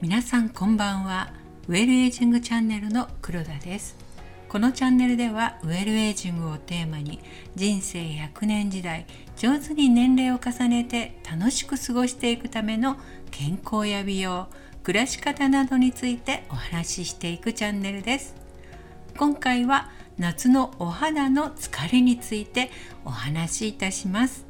皆さんこんばんは。ウェルエイジングチャンネルの黒田です。このチャンネルではウェルエイジングをテーマに人生100年時代上手に年齢を重ねて楽しく過ごしていくための健康や美容暮らし方などについてお話ししていくチャンネルです。今回は夏のお肌の疲れについてお話しいたします。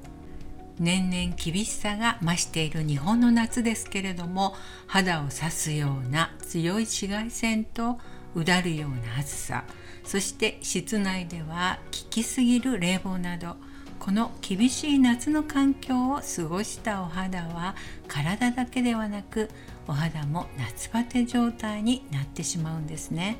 年々厳しさが増している日本の夏ですけれども肌を刺すような強い紫外線とうだるような暑さ。そして室内では効きすぎる冷房などこの厳しい夏の環境を過ごしたお肌は体だけではなくお肌も夏バテ状態になってしまうんですね。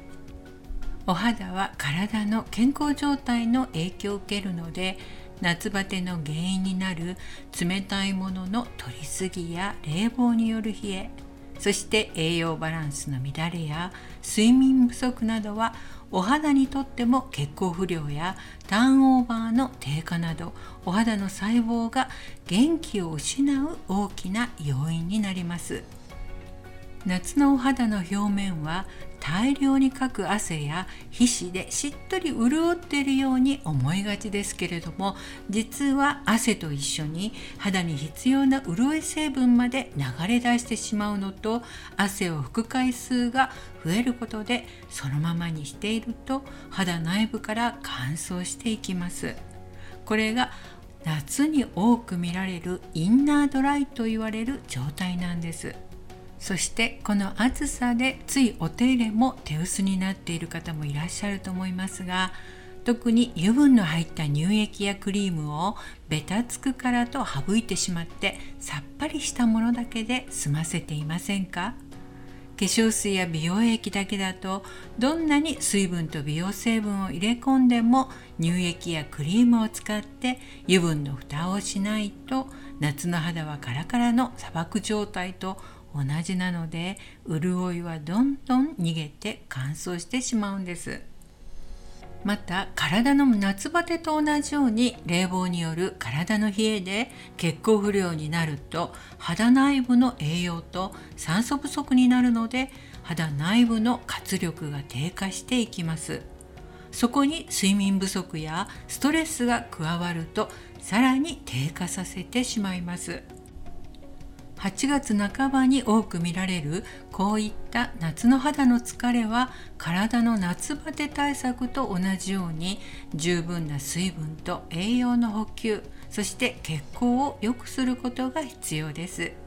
お肌は体の健康状態の影響を受けるので夏バテの原因になる冷たいものの摂りすぎや冷房による冷えそして栄養バランスの乱れや睡眠不足などはお肌にとっても血行不良やターンオーバーの低下などお肌の細胞が元気を失う大きな要因になります。夏のお肌の表面は大量にかく汗や皮脂でしっとり潤っているように思いがちですけれども実は汗と一緒に肌に必要な潤い成分まで流れ出してしまうのと汗を拭く回数が増えることでそのままにしていると肌内部から乾燥していきます。これが夏に多く見られるインナードライと言われる状態なんです。そしてこの暑さでついお手入れも手薄になっている方もいらっしゃると思いますが特に油分の入った乳液やクリームをベタつくからと省いてしまってさっぱりしたものだけで済ませていませんか？化粧水や美容液だけだとどんなに水分と美容成分を入れ込んでも乳液やクリームを使って油分の蓋をしないと夏の肌はカラカラの砂漠状態と同じなので潤いはどんどん逃げて乾燥してしまうんです。また体の夏バテと同じように冷房による体の冷えで血行不良になると肌内部の栄養と酸素不足になるので肌内部の活力が低下していきます。そこに睡眠不足やストレスが加わるとさらに低下させてしまいます。8月半ばに多く見られるこういった夏の肌の疲れは体の夏バテ対策と同じように十分な水分と栄養の補給そして血行を良くすることが必要です。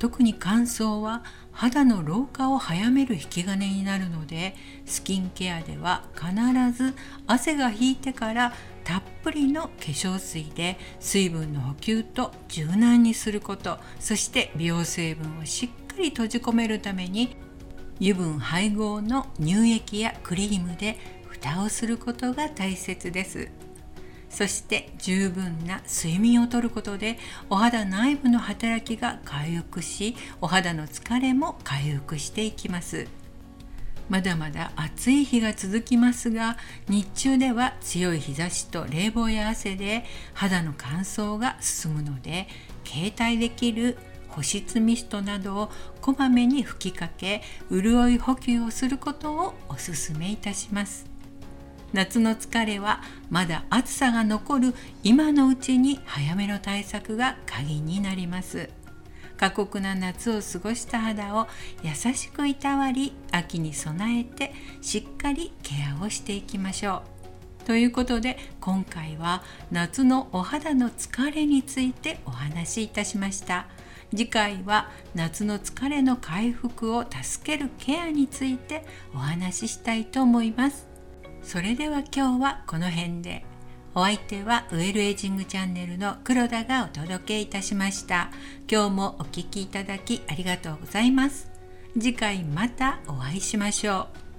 特に乾燥は肌の老化を早める引き金になるのでスキンケアでは必ず汗が引いてからたっぷりの化粧水で水分の補給と柔軟にすることそして美容成分をしっかり閉じ込めるために油分配合の乳液やクリームで蓋をすることが大切です。そして十分な睡眠をとることでお肌内部の働きが回復しお肌の疲れも回復していきます。まだまだ暑い日が続きますが日中では強い日差しと冷房や汗で肌の乾燥が進むので携帯できる保湿ミストなどをこまめに吹きかけ潤い補給をすることをおすすめいたします。夏の疲れはまだ暑さが残る今のうちに早めの対策が鍵になります過酷な夏を過ごした肌を優しくいたわり秋に備えてしっかりケアをしていきましょう。ということで今回は夏のお肌の疲れについてお話しいたしました。次回は夏の疲れの回復を助けるケアについてお話ししたいと思います。それでは今日はこの辺で。お相手はウェルエイジングチャンネルの黒田がお届けいたしました。今日もお聴きいただきありがとうございます。次回またお会いしましょう。